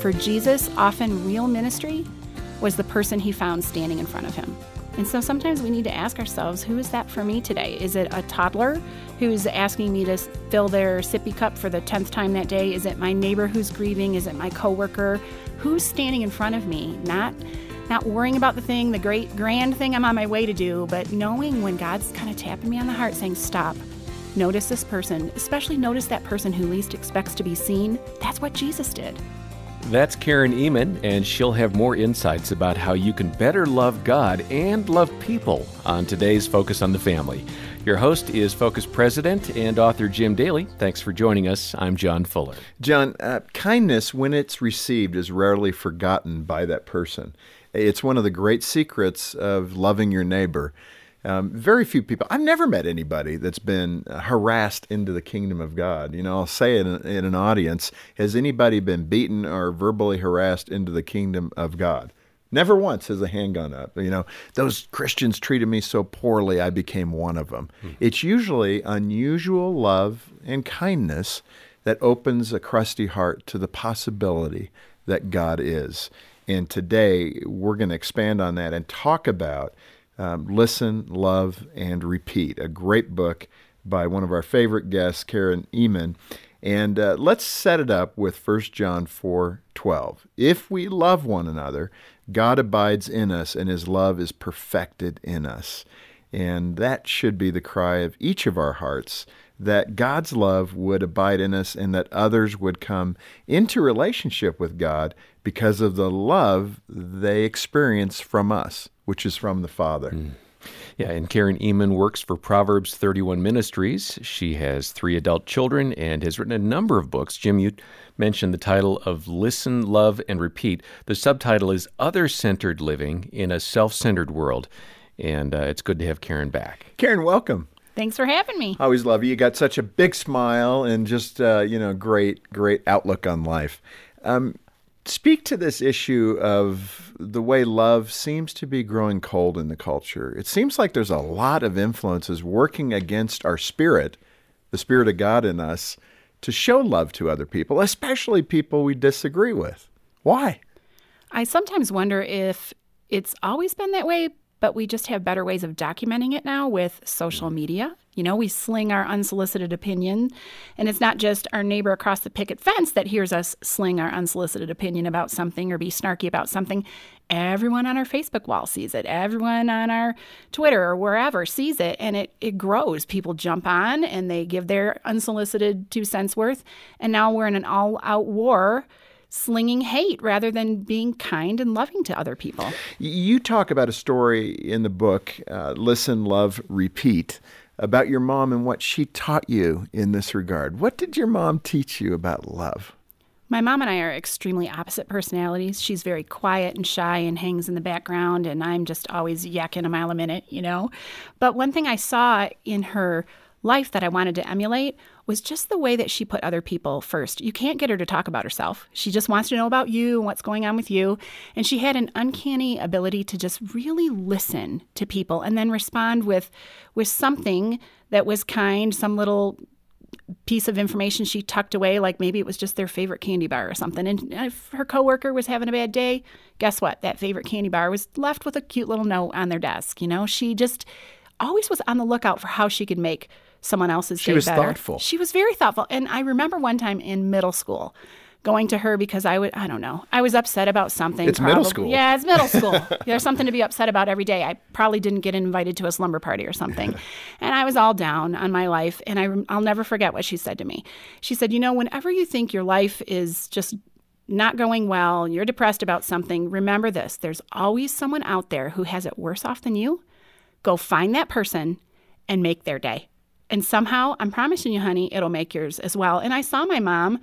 For Jesus, often real ministry was the person he found standing in front of him. And so sometimes we need to ask ourselves, who is that for me today? Is it a toddler who's asking me to fill their sippy cup for the 10th time that day? Is it my neighbor who's grieving? Is it my coworker? Who's standing in front of me? Not not worrying about the thing, the great grand thing I'm on my way to do, but knowing when God's kind of tapping me on the heart saying, "Stop. Notice this person, especially notice that person who least expects to be seen." That's what Jesus did. That's Karen Ehman, and she'll have more insights about how you can better love God and love people on today's Focus on the Family. Your host is Focus President and author Jim Daly. Thanks for joining us. I'm John Fuller. John, uh, kindness, when it's received, is rarely forgotten by that person. It's one of the great secrets of loving your neighbor. Um, very few people. I've never met anybody that's been harassed into the kingdom of God. You know, I'll say it in, in an audience: Has anybody been beaten or verbally harassed into the kingdom of God? Never once has a hand gone up. You know, those Christians treated me so poorly, I became one of them. Hmm. It's usually unusual love and kindness that opens a crusty heart to the possibility that God is. And today we're going to expand on that and talk about um, Listen, Love, and Repeat, a great book by one of our favorite guests, Karen Ehman. And uh, let's set it up with 1 John 4 12. If we love one another, God abides in us, and his love is perfected in us. And that should be the cry of each of our hearts that God's love would abide in us and that others would come into relationship with God because of the love they experience from us, which is from the Father. Mm. Yeah, and Karen Ehman works for Proverbs 31 Ministries. She has three adult children and has written a number of books. Jim, you mentioned the title of Listen, Love, and Repeat. The subtitle is Other Centered Living in a Self Centered World. And uh, it's good to have Karen back. Karen, welcome. Thanks for having me. I always love you. You got such a big smile and just, uh, you know, great, great outlook on life. Um, speak to this issue of the way love seems to be growing cold in the culture. It seems like there's a lot of influences working against our spirit, the spirit of God in us, to show love to other people, especially people we disagree with. Why? I sometimes wonder if it's always been that way, but we just have better ways of documenting it now with social mm. media. You know, we sling our unsolicited opinion, and it's not just our neighbor across the picket fence that hears us sling our unsolicited opinion about something or be snarky about something. Everyone on our Facebook wall sees it. Everyone on our Twitter or wherever sees it, and it, it grows. People jump on and they give their unsolicited two cents worth, and now we're in an all out war slinging hate rather than being kind and loving to other people. You talk about a story in the book, uh, Listen, Love, Repeat, about your mom and what she taught you in this regard. What did your mom teach you about love? My mom and I are extremely opposite personalities. She's very quiet and shy and hangs in the background, and I'm just always yakking a mile a minute, you know. But one thing I saw in her life that I wanted to emulate was just the way that she put other people first. You can't get her to talk about herself. She just wants to know about you and what's going on with you. And she had an uncanny ability to just really listen to people and then respond with with something that was kind, some little piece of information she tucked away like maybe it was just their favorite candy bar or something and if her coworker was having a bad day guess what that favorite candy bar was left with a cute little note on their desk you know she just always was on the lookout for how she could make someone else's she day was better. thoughtful. She was very thoughtful. And I remember one time in middle school going to her because I would I don't know. I was upset about something. It's probably. middle school. Yeah, it's middle school. There's something to be upset about every day. I probably didn't get invited to a slumber party or something. and I was all down on my life and I I'll never forget what she said to me. She said, "You know, whenever you think your life is just not going well, you're depressed about something, remember this. There's always someone out there who has it worse off than you. Go find that person and make their day." And somehow, I'm promising you, honey, it'll make yours as well. And I saw my mom,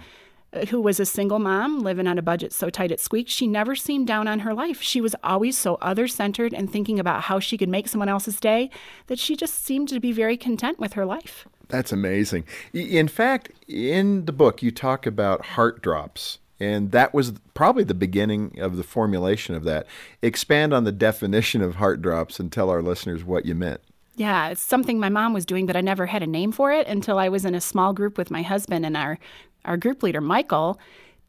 uh, who was a single mom living on a budget so tight it squeaked, she never seemed down on her life. She was always so other centered and thinking about how she could make someone else's day that she just seemed to be very content with her life. That's amazing. In fact, in the book, you talk about heart drops. And that was probably the beginning of the formulation of that. Expand on the definition of heart drops and tell our listeners what you meant. Yeah, it's something my mom was doing, but I never had a name for it until I was in a small group with my husband and our our group leader, Michael,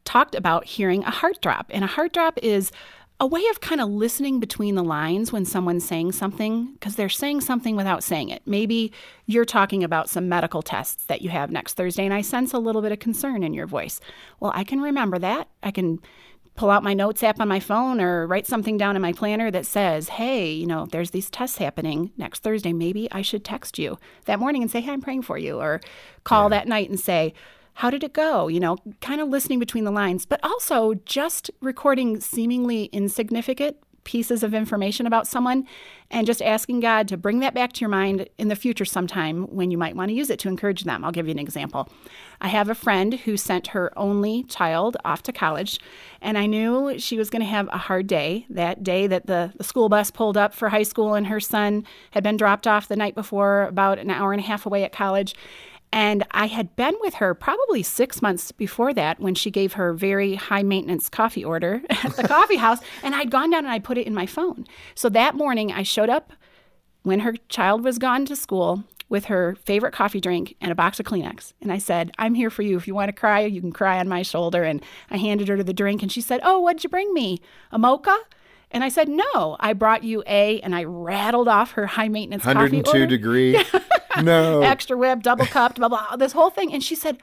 talked about hearing a heart drop. And a heart drop is a way of kind of listening between the lines when someone's saying something because they're saying something without saying it. Maybe you're talking about some medical tests that you have next Thursday, and I sense a little bit of concern in your voice. Well, I can remember that. I can pull out my notes app on my phone or write something down in my planner that says, hey, you know, there's these tests happening next Thursday. Maybe I should text you that morning and say, hey, I'm praying for you, or call yeah. that night and say, how did it go? You know, kind of listening between the lines, but also just recording seemingly insignificant pieces of information about someone and just asking God to bring that back to your mind in the future sometime when you might want to use it to encourage them. I'll give you an example. I have a friend who sent her only child off to college, and I knew she was going to have a hard day that day that the, the school bus pulled up for high school and her son had been dropped off the night before, about an hour and a half away at college. And I had been with her probably six months before that when she gave her very high maintenance coffee order at the coffee house. And I'd gone down and I put it in my phone. So that morning I showed up when her child was gone to school with her favorite coffee drink and a box of Kleenex. And I said, I'm here for you. If you want to cry, you can cry on my shoulder. And I handed her the drink and she said, Oh, what'd you bring me? A mocha? And I said, No, I brought you a, and I rattled off her high maintenance 102 degree. no. Extra whip, double cupped, blah, blah, this whole thing. And she said,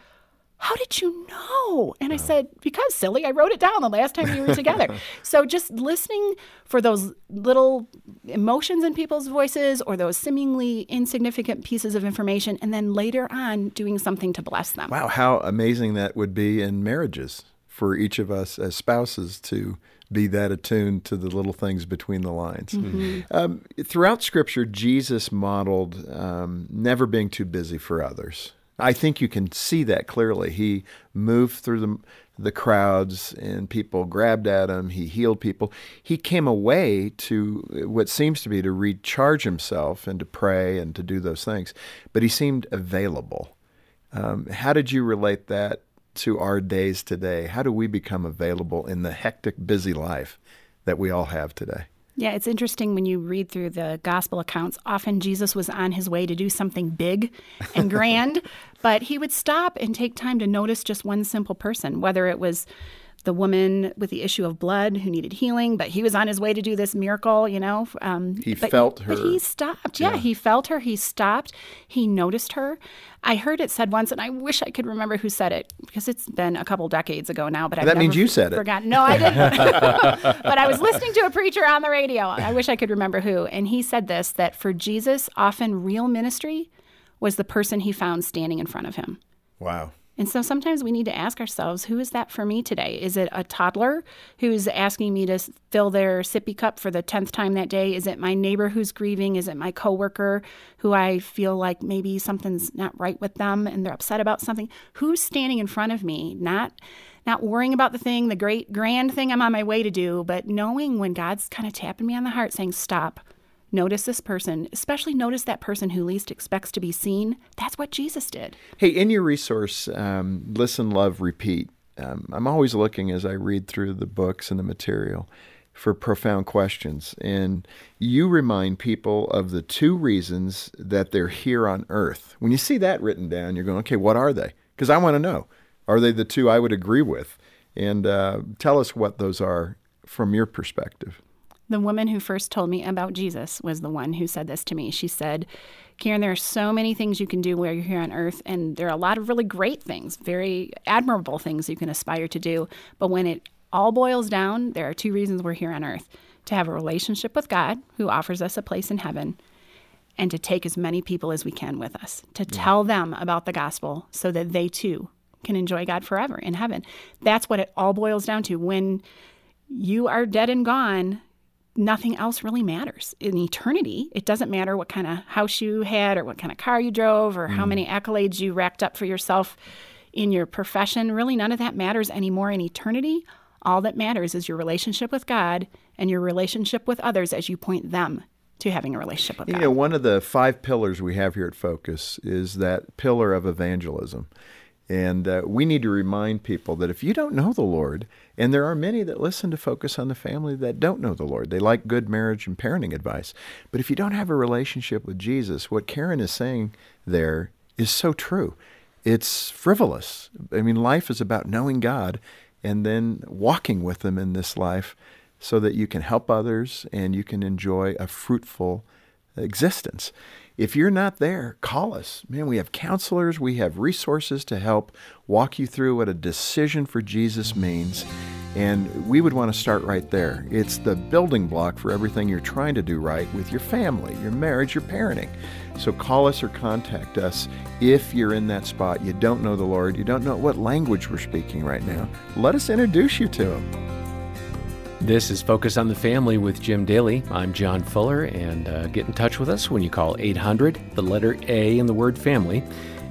how did you know? And I said, because silly, I wrote it down the last time we were together. so just listening for those little emotions in people's voices or those seemingly insignificant pieces of information, and then later on doing something to bless them. Wow, how amazing that would be in marriages for each of us as spouses to be that attuned to the little things between the lines. Mm-hmm. Um, throughout Scripture, Jesus modeled um, never being too busy for others. I think you can see that clearly. He moved through the, the crowds and people grabbed at him. He healed people. He came away to what seems to be to recharge himself and to pray and to do those things. But he seemed available. Um, how did you relate that to our days today? How do we become available in the hectic, busy life that we all have today? Yeah, it's interesting when you read through the gospel accounts. Often Jesus was on his way to do something big and grand, but he would stop and take time to notice just one simple person, whether it was the woman with the issue of blood who needed healing, but he was on his way to do this miracle, you know. Um, he but, felt her. But he stopped. Yeah, yeah, he felt her. He stopped. He noticed her. I heard it said once, and I wish I could remember who said it because it's been a couple decades ago now. But I've that means you said forgotten. it. No, I didn't. but I was listening to a preacher on the radio. I wish I could remember who, and he said this: that for Jesus, often real ministry was the person he found standing in front of him. Wow. And so sometimes we need to ask ourselves, who is that for me today? Is it a toddler who's asking me to fill their sippy cup for the 10th time that day? Is it my neighbor who's grieving? Is it my coworker who I feel like maybe something's not right with them and they're upset about something? Who's standing in front of me? Not not worrying about the thing, the great grand thing I'm on my way to do, but knowing when God's kind of tapping me on the heart saying, "Stop. Notice this person, especially notice that person who least expects to be seen. That's what Jesus did. Hey, in your resource, um, Listen, Love, Repeat, um, I'm always looking as I read through the books and the material for profound questions. And you remind people of the two reasons that they're here on earth. When you see that written down, you're going, okay, what are they? Because I want to know. Are they the two I would agree with? And uh, tell us what those are from your perspective. The woman who first told me about Jesus was the one who said this to me. She said, Karen, there are so many things you can do while you're here on earth, and there are a lot of really great things, very admirable things you can aspire to do. But when it all boils down, there are two reasons we're here on earth to have a relationship with God, who offers us a place in heaven, and to take as many people as we can with us, to yeah. tell them about the gospel so that they too can enjoy God forever in heaven. That's what it all boils down to. When you are dead and gone, nothing else really matters in eternity. It doesn't matter what kind of house you had or what kind of car you drove or mm. how many accolades you racked up for yourself in your profession. Really, none of that matters anymore in eternity. All that matters is your relationship with God and your relationship with others as you point them to having a relationship with God. You know, one of the five pillars we have here at Focus is that pillar of evangelism. And uh, we need to remind people that if you don't know the Lord, and there are many that listen to Focus on the Family that don't know the Lord, they like good marriage and parenting advice. But if you don't have a relationship with Jesus, what Karen is saying there is so true. It's frivolous. I mean, life is about knowing God and then walking with Him in this life so that you can help others and you can enjoy a fruitful existence. If you're not there, call us. Man, we have counselors, we have resources to help walk you through what a decision for Jesus means. And we would want to start right there. It's the building block for everything you're trying to do right with your family, your marriage, your parenting. So call us or contact us if you're in that spot. You don't know the Lord, you don't know what language we're speaking right now. Let us introduce you to Him. This is Focus on the Family with Jim Daly. I'm John Fuller, and uh, get in touch with us when you call 800, the letter A in the word family,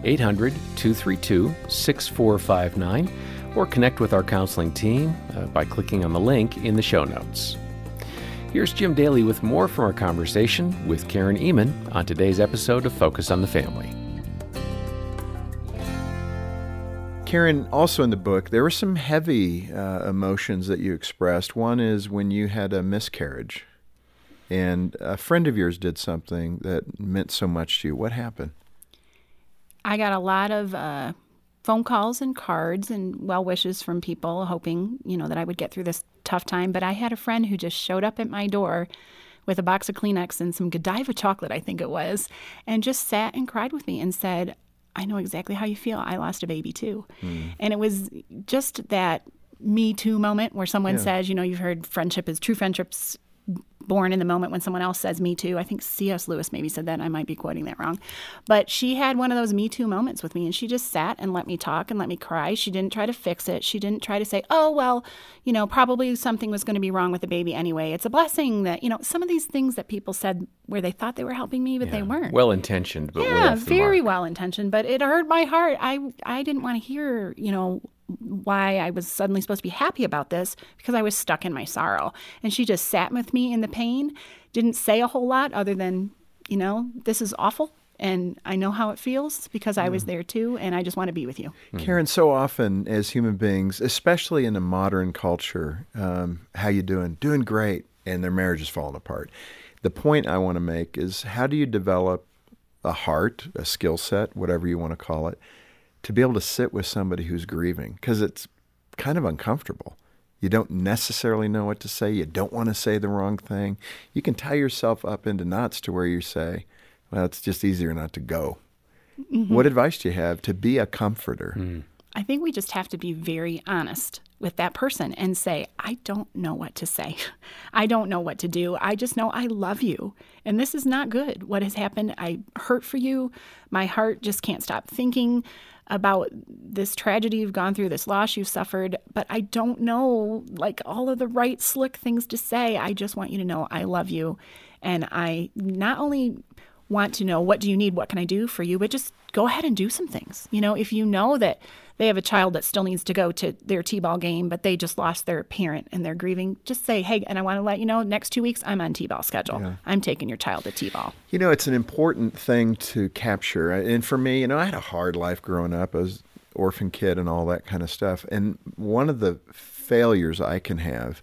800 232 6459, or connect with our counseling team uh, by clicking on the link in the show notes. Here's Jim Daly with more from our conversation with Karen Ehman on today's episode of Focus on the Family. Karen, also in the book, there were some heavy uh, emotions that you expressed. One is when you had a miscarriage, and a friend of yours did something that meant so much to you. What happened? I got a lot of uh, phone calls and cards and well wishes from people, hoping you know that I would get through this tough time. But I had a friend who just showed up at my door with a box of Kleenex and some Godiva chocolate, I think it was, and just sat and cried with me and said, I know exactly how you feel. I lost a baby too. Mm. And it was just that me too moment where someone yeah. says, you know, you've heard friendship is true friendships born in the moment when someone else says me too. I think C.S. Lewis maybe said that. I might be quoting that wrong. But she had one of those me too moments with me and she just sat and let me talk and let me cry. She didn't try to fix it. She didn't try to say, oh, well, you know, probably something was going to be wrong with the baby anyway. It's a blessing that, you know, some of these things that people said where they thought they were helping me, but yeah. they weren't. Well intentioned, but yeah, very well intentioned. But it hurt my heart. I I didn't want to hear, you know, why I was suddenly supposed to be happy about this because I was stuck in my sorrow. And she just sat with me in the pain, didn't say a whole lot other than, you know, this is awful. And I know how it feels because I was mm. there too, and I just want to be with you. Mm. Karen, so often as human beings, especially in a modern culture, um, how you doing? Doing great, and their marriage is falling apart. The point I want to make is how do you develop a heart, a skill set, whatever you want to call it, to be able to sit with somebody who's grieving because it's kind of uncomfortable. You don't necessarily know what to say. You don't want to say the wrong thing. You can tie yourself up into knots to where you say, well, it's just easier not to go. Mm-hmm. What advice do you have to be a comforter? Mm. I think we just have to be very honest with that person and say, I don't know what to say. I don't know what to do. I just know I love you. And this is not good. What has happened, I hurt for you. My heart just can't stop thinking about this tragedy you've gone through, this loss you've suffered, but I don't know like all of the right slick things to say. I just want you to know I love you. And I not only want to know what do you need, what can I do for you, but just go ahead and do some things. You know, if you know that they have a child that still needs to go to their t-ball game but they just lost their parent and they're grieving. Just say hey and i want to let you know next two weeks i'm on t-ball schedule. Yeah. i'm taking your child to t-ball. You know it's an important thing to capture and for me you know i had a hard life growing up as orphan kid and all that kind of stuff and one of the failures i can have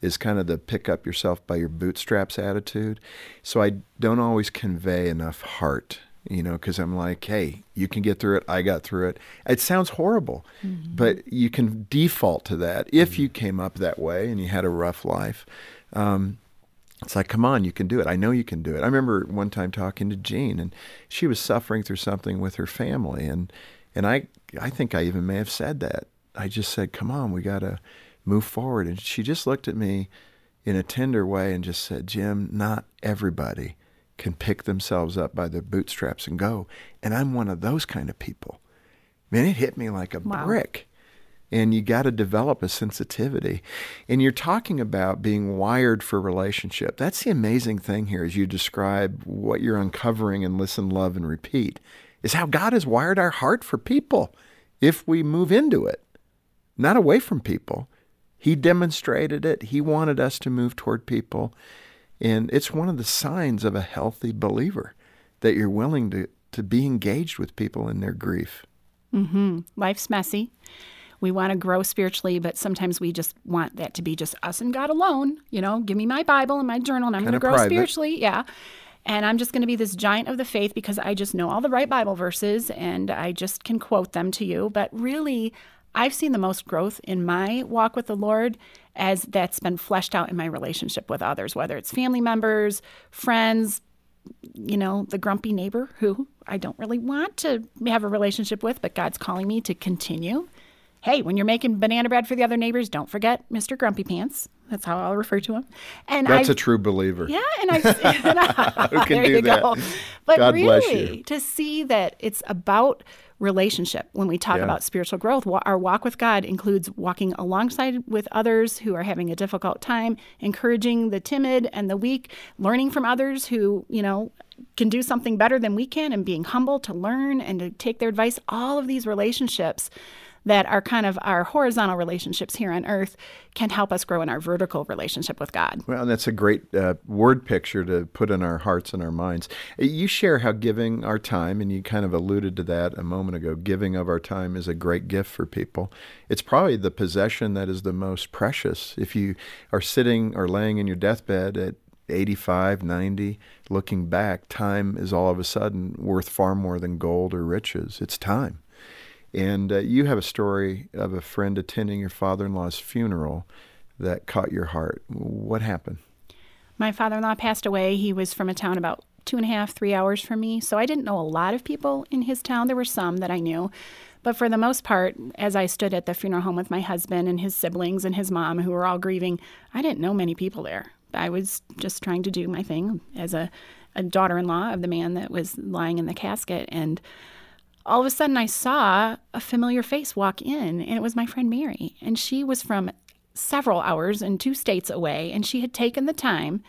is kind of the pick up yourself by your bootstraps attitude. So i don't always convey enough heart you know, because I'm like, hey, you can get through it. I got through it. It sounds horrible, mm-hmm. but you can default to that if you came up that way and you had a rough life. Um, it's like, come on, you can do it. I know you can do it. I remember one time talking to Jean, and she was suffering through something with her family, and and I I think I even may have said that. I just said, come on, we got to move forward, and she just looked at me in a tender way and just said, Jim, not everybody can pick themselves up by their bootstraps and go. And I'm one of those kind of people. Man, it hit me like a wow. brick. And you got to develop a sensitivity. And you're talking about being wired for relationship. That's the amazing thing here as you describe what you're uncovering and listen, love, and repeat, is how God has wired our heart for people if we move into it, not away from people. He demonstrated it. He wanted us to move toward people. And it's one of the signs of a healthy believer that you're willing to, to be engaged with people in their grief. Mm-hmm. Life's messy. We want to grow spiritually, but sometimes we just want that to be just us and God alone. You know, give me my Bible and my journal, and I'm going to grow private. spiritually. Yeah. And I'm just going to be this giant of the faith because I just know all the right Bible verses and I just can quote them to you. But really, I've seen the most growth in my walk with the Lord as that's been fleshed out in my relationship with others, whether it's family members, friends, you know, the grumpy neighbor who I don't really want to have a relationship with, but God's calling me to continue. Hey, when you're making banana bread for the other neighbors, don't forget Mr. Grumpy Pants. That's how I'll refer to him. And that's I've, a true believer. Yeah, and I who can do that. Go. But God really, to see that it's about relationship when we talk yeah. about spiritual growth. Our walk with God includes walking alongside with others who are having a difficult time, encouraging the timid and the weak, learning from others who, you know, can do something better than we can and being humble to learn and to take their advice. All of these relationships that are kind of our horizontal relationships here on earth can help us grow in our vertical relationship with God. Well, that's a great uh, word picture to put in our hearts and our minds. You share how giving our time, and you kind of alluded to that a moment ago, giving of our time is a great gift for people. It's probably the possession that is the most precious. If you are sitting or laying in your deathbed at 85, 90, looking back, time is all of a sudden worth far more than gold or riches. It's time. And uh, you have a story of a friend attending your father in law's funeral that caught your heart. What happened? My father in law passed away. He was from a town about two and a half, three hours from me. So I didn't know a lot of people in his town. There were some that I knew. But for the most part, as I stood at the funeral home with my husband and his siblings and his mom, who were all grieving, I didn't know many people there. I was just trying to do my thing as a, a daughter in law of the man that was lying in the casket. And all of a sudden I saw a familiar face walk in, and it was my friend Mary. And she was from several hours and two states away, and she had taken the time,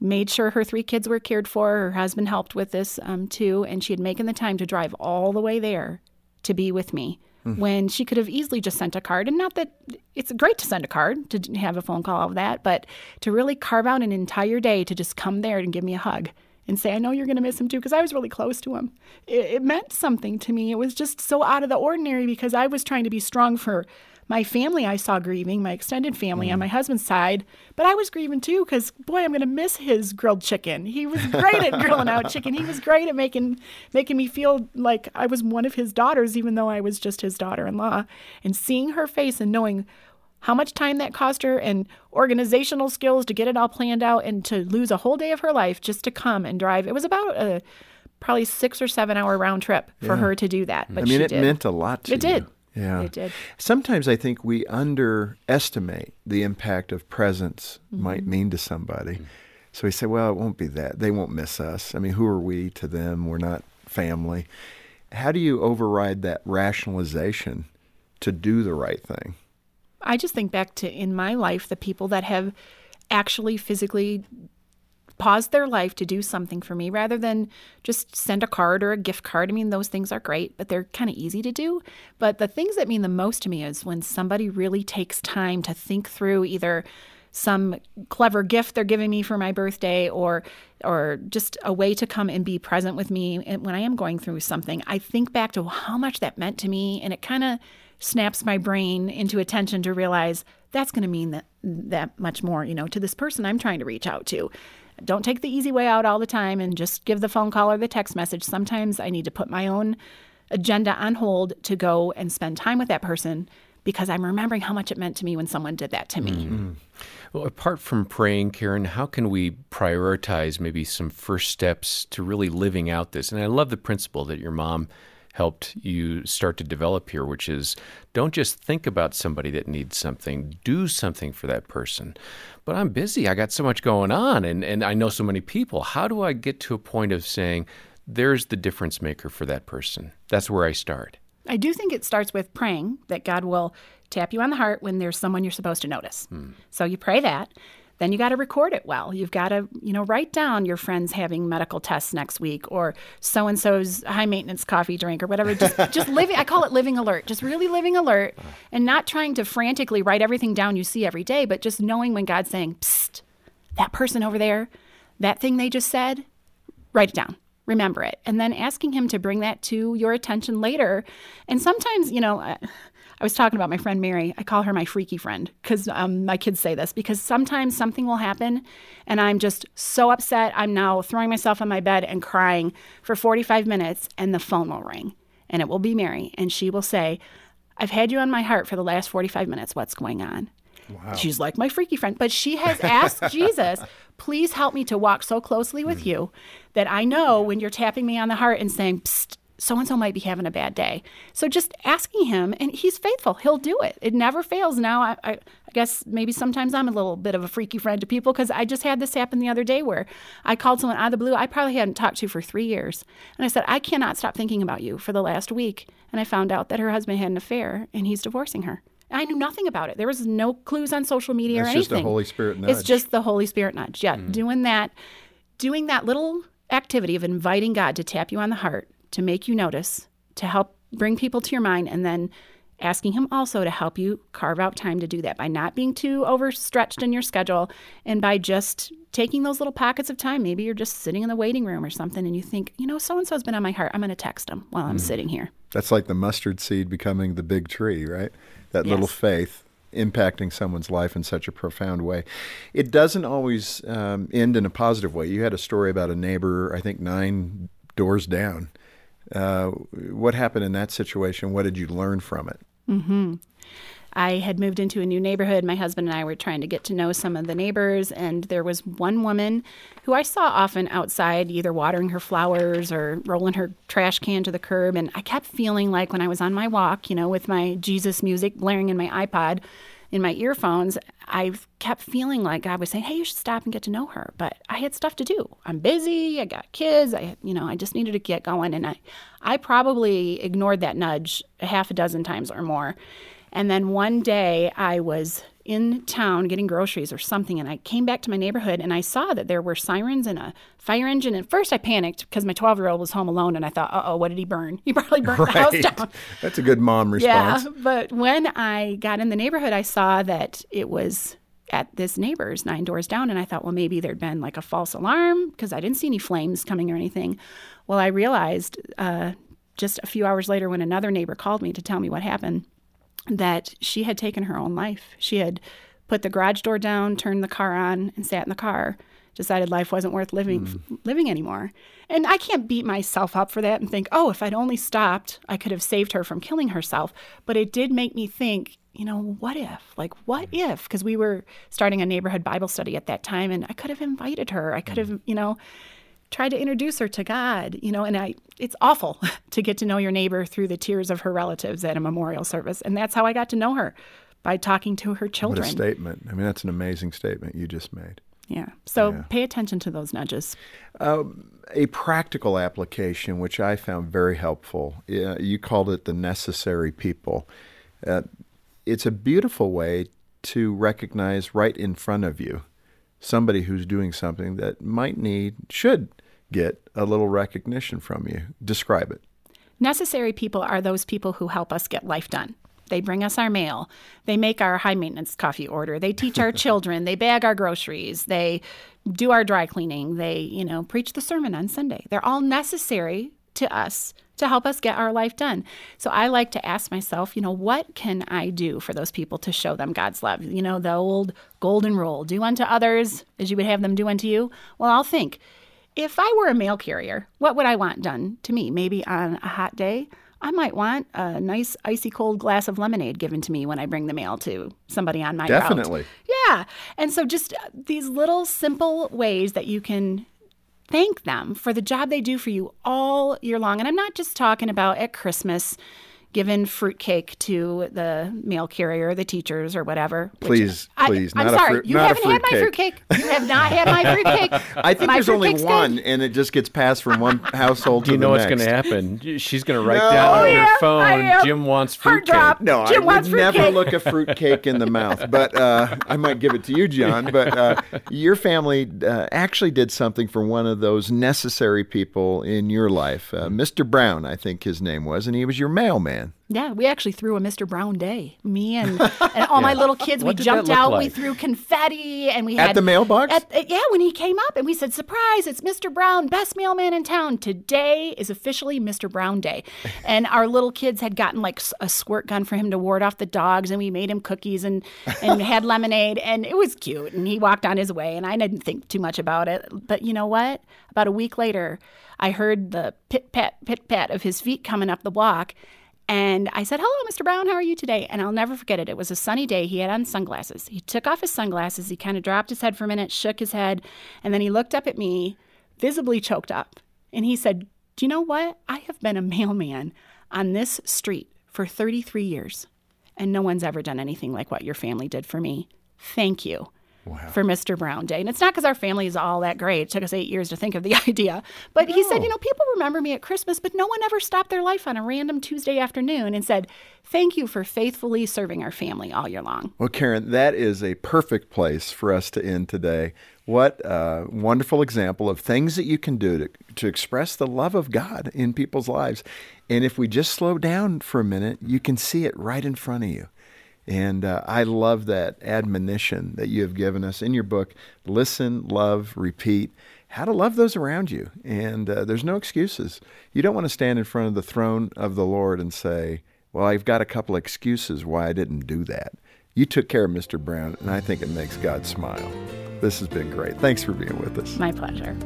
made sure her three kids were cared for. Her husband helped with this um, too, and she had taken the time to drive all the way there to be with me. Mm-hmm. When she could have easily just sent a card, and not that it's great to send a card to have a phone call, all of that, but to really carve out an entire day to just come there and give me a hug and say, I know you're going to miss him too, because I was really close to him. It, it, meant something to me. It was just so out of the ordinary because I was trying to be strong for my family I saw grieving, my extended family mm. on my husband's side, but I was grieving too because boy, I'm going to miss his grilled chicken. He was great at grilling out chicken. He was great at making making me feel like I was one of his daughters, even though I was just his daughter-in-law. And seeing her face and knowing how much time that cost her and organizational skills to get it all planned out and to lose a whole day of her life just to come and drive. It was about a probably six or seven hour round trip for yeah. her to do that. But I mean, it did. meant a lot to it you. Did. Yeah. It did. Sometimes I think we underestimate the impact of presence mm-hmm. might mean to somebody. So we say, well, it won't be that. They won't miss us. I mean, who are we to them? We're not family. How do you override that rationalization to do the right thing? I just think back to in my life the people that have actually physically paused their life to do something for me rather than just send a card or a gift card. I mean, those things are great, but they're kind of easy to do. But the things that mean the most to me is when somebody really takes time to think through either some clever gift they're giving me for my birthday or or just a way to come and be present with me when I am going through something. I think back to how much that meant to me and it kind of snaps my brain into attention to realize that's going to mean that that much more, you know, to this person I'm trying to reach out to. Don't take the easy way out all the time and just give the phone call or the text message. Sometimes I need to put my own agenda on hold to go and spend time with that person because I'm remembering how much it meant to me when someone did that to me. Mm-hmm. Well, apart from praying, Karen, how can we prioritize maybe some first steps to really living out this? And I love the principle that your mom helped you start to develop here, which is don't just think about somebody that needs something, do something for that person. But I'm busy, I got so much going on, and, and I know so many people. How do I get to a point of saying, there's the difference maker for that person? That's where I start. I do think it starts with praying that God will tap you on the heart when there's someone you're supposed to notice. Hmm. So you pray that then you got to record it well. You've got to, you know, write down your friends having medical tests next week or so and so's high maintenance coffee drink or whatever. Just just living I call it living alert. Just really living alert and not trying to frantically write everything down you see every day, but just knowing when God's saying, "Psst, that person over there, that thing they just said, write it down." Remember it. And then asking him to bring that to your attention later. And sometimes, you know, I was talking about my friend Mary. I call her my freaky friend because um, my kids say this because sometimes something will happen and I'm just so upset. I'm now throwing myself on my bed and crying for 45 minutes and the phone will ring and it will be Mary and she will say, I've had you on my heart for the last 45 minutes. What's going on? Wow. She's like my freaky friend. But she has asked Jesus, please help me to walk so closely with mm. you that I know when you're tapping me on the heart and saying, Psst, so and so might be having a bad day. So just asking him, and he's faithful. He'll do it. It never fails. Now, I, I, I guess maybe sometimes I'm a little bit of a freaky friend to people because I just had this happen the other day where I called someone out of the blue I probably hadn't talked to for three years. And I said, I cannot stop thinking about you for the last week. And I found out that her husband had an affair and he's divorcing her. I knew nothing about it. There was no clues on social media That's or anything. It's just the Holy Spirit nudge. It's just the Holy Spirit nudge. Yeah, mm. doing that, doing that little activity of inviting God to tap you on the heart, to make you notice, to help bring people to your mind and then asking him also to help you carve out time to do that by not being too overstretched in your schedule and by just taking those little pockets of time. Maybe you're just sitting in the waiting room or something and you think, you know, so and so's been on my heart. I'm going to text him while I'm mm. sitting here. That's like the mustard seed becoming the big tree, right? That yes. little faith impacting someone's life in such a profound way. It doesn't always um, end in a positive way. You had a story about a neighbor, I think nine doors down uh, what happened in that situation? What did you learn from it? Mm-hmm. I had moved into a new neighborhood. My husband and I were trying to get to know some of the neighbors, and there was one woman who I saw often outside, either watering her flowers or rolling her trash can to the curb. And I kept feeling like when I was on my walk, you know, with my Jesus music blaring in my iPod, in my earphones, I kept feeling like God was saying, "Hey, you should stop and get to know her." But I had stuff to do. I'm busy. I got kids. I, you know, I just needed to get going, and I, I probably ignored that nudge a half a dozen times or more. And then one day, I was in town getting groceries or something, and I came back to my neighborhood and I saw that there were sirens and a fire engine. And first, I panicked because my 12 year old was home alone, and I thought, "Uh oh, what did he burn? He probably burned right. the house down." That's a good mom response. Yeah, but when I got in the neighborhood, I saw that it was at this neighbor's nine doors down, and I thought, well, maybe there'd been like a false alarm because I didn't see any flames coming or anything. Well, I realized uh, just a few hours later when another neighbor called me to tell me what happened that she had taken her own life. She had put the garage door down, turned the car on, and sat in the car. Decided life wasn't worth living mm. living anymore. And I can't beat myself up for that and think, "Oh, if I'd only stopped, I could have saved her from killing herself." But it did make me think, you know, what if? Like what if? Because we were starting a neighborhood Bible study at that time and I could have invited her. I could have, you know, tried to introduce her to God, you know, and I it's awful to get to know your neighbor through the tears of her relatives at a memorial service. And that's how I got to know her by talking to her children. What a statement. I mean, that's an amazing statement you just made. Yeah. So yeah. pay attention to those nudges. Um, a practical application, which I found very helpful, uh, you called it the necessary people. Uh, it's a beautiful way to recognize right in front of you somebody who's doing something that might need, should get a little recognition from you. Describe it. Necessary people are those people who help us get life done. They bring us our mail. They make our high maintenance coffee order. They teach our children. They bag our groceries. They do our dry cleaning. They, you know, preach the sermon on Sunday. They're all necessary to us to help us get our life done. So I like to ask myself, you know, what can I do for those people to show them God's love? You know, the old golden rule do unto others as you would have them do unto you. Well, I'll think if I were a mail carrier, what would I want done to me? Maybe on a hot day, I might want a nice icy cold glass of lemonade given to me when I bring the mail to somebody on my Definitely. route. Yeah. And so just these little simple ways that you can thank them for the job they do for you all year long. And I'm not just talking about at Christmas given fruitcake to the mail carrier, the teachers, or whatever. Please, please, I, am sorry, fruit, you haven't had my fruitcake. You have not had my fruitcake. I think my there's only one, good. and it just gets passed from one household to you know what's going to happen? She's going to write no. down on her phone. Jim wants fruitcake. No, Jim I would never look a fruitcake in the mouth, but uh, I might give it to you, John. But uh, your family uh, actually did something for one of those necessary people in your life, Mr. Uh, Brown, I think his name was, and he was your mailman. Yeah, we actually threw a Mr. Brown day. Me and, and all yeah. my little kids, we jumped out, like? we threw confetti, and we at had the mailbox. At, uh, yeah, when he came up, and we said, "Surprise! It's Mr. Brown, best mailman in town. Today is officially Mr. Brown Day." and our little kids had gotten like a squirt gun for him to ward off the dogs, and we made him cookies and and had lemonade, and it was cute. And he walked on his way, and I didn't think too much about it. But you know what? About a week later, I heard the pit pat pit pat of his feet coming up the walk And I said, Hello, Mr. Brown, how are you today? And I'll never forget it. It was a sunny day. He had on sunglasses. He took off his sunglasses. He kind of dropped his head for a minute, shook his head, and then he looked up at me, visibly choked up. And he said, Do you know what? I have been a mailman on this street for 33 years, and no one's ever done anything like what your family did for me. Thank you wow. for Mr. Brown Day. And it's not because our family is all that great. It took us eight years to think of the idea. But no. he said, you know, people remember me at Christmas, but no one ever stopped their life on a random Tuesday afternoon and said, thank you for faithfully serving our family all year long. Well, Karen, that is a perfect place for us to end today. What a wonderful example of things that you can do to, to express the love of God in people's lives. And if we just slow down for a minute, you can see it right in front of you. And uh, I love that admonition that you have given us in your book listen, love, repeat. How to love those around you. And uh, there's no excuses. You don't want to stand in front of the throne of the Lord and say, Well, I've got a couple excuses why I didn't do that. You took care of Mr. Brown, and I think it makes God smile. This has been great. Thanks for being with us. My pleasure.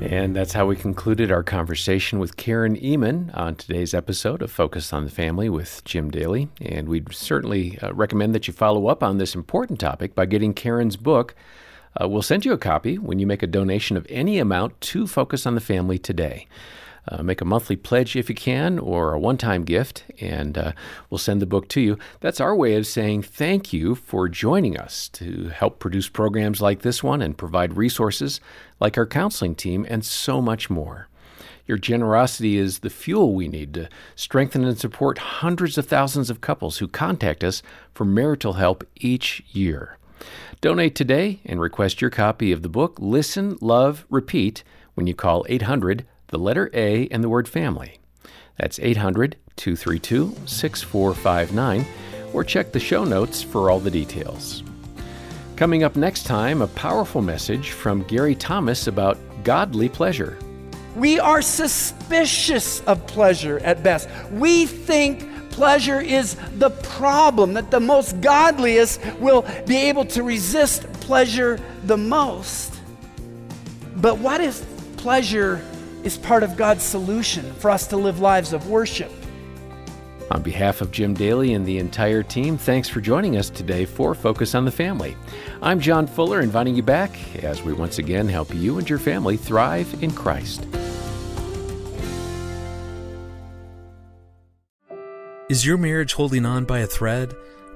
And that's how we concluded our conversation with Karen Ehman on today's episode of Focus on the Family with Jim Daly. And we'd certainly uh, recommend that you follow up on this important topic by getting Karen's book. Uh, we'll send you a copy when you make a donation of any amount to Focus on the Family today. Uh, make a monthly pledge if you can, or a one time gift, and uh, we'll send the book to you. That's our way of saying thank you for joining us to help produce programs like this one and provide resources like our counseling team and so much more. Your generosity is the fuel we need to strengthen and support hundreds of thousands of couples who contact us for marital help each year. Donate today and request your copy of the book Listen, Love, Repeat when you call 800 the letter A, and the word family. That's 800 232 6459, or check the show notes for all the details. Coming up next time, a powerful message from Gary Thomas about godly pleasure. We are suspicious of pleasure at best. We think pleasure is the problem, that the most godliest will be able to resist pleasure the most. But what if pleasure is part of God's solution for us to live lives of worship. On behalf of Jim Daly and the entire team, thanks for joining us today for Focus on the Family. I'm John Fuller, inviting you back as we once again help you and your family thrive in Christ. Is your marriage holding on by a thread?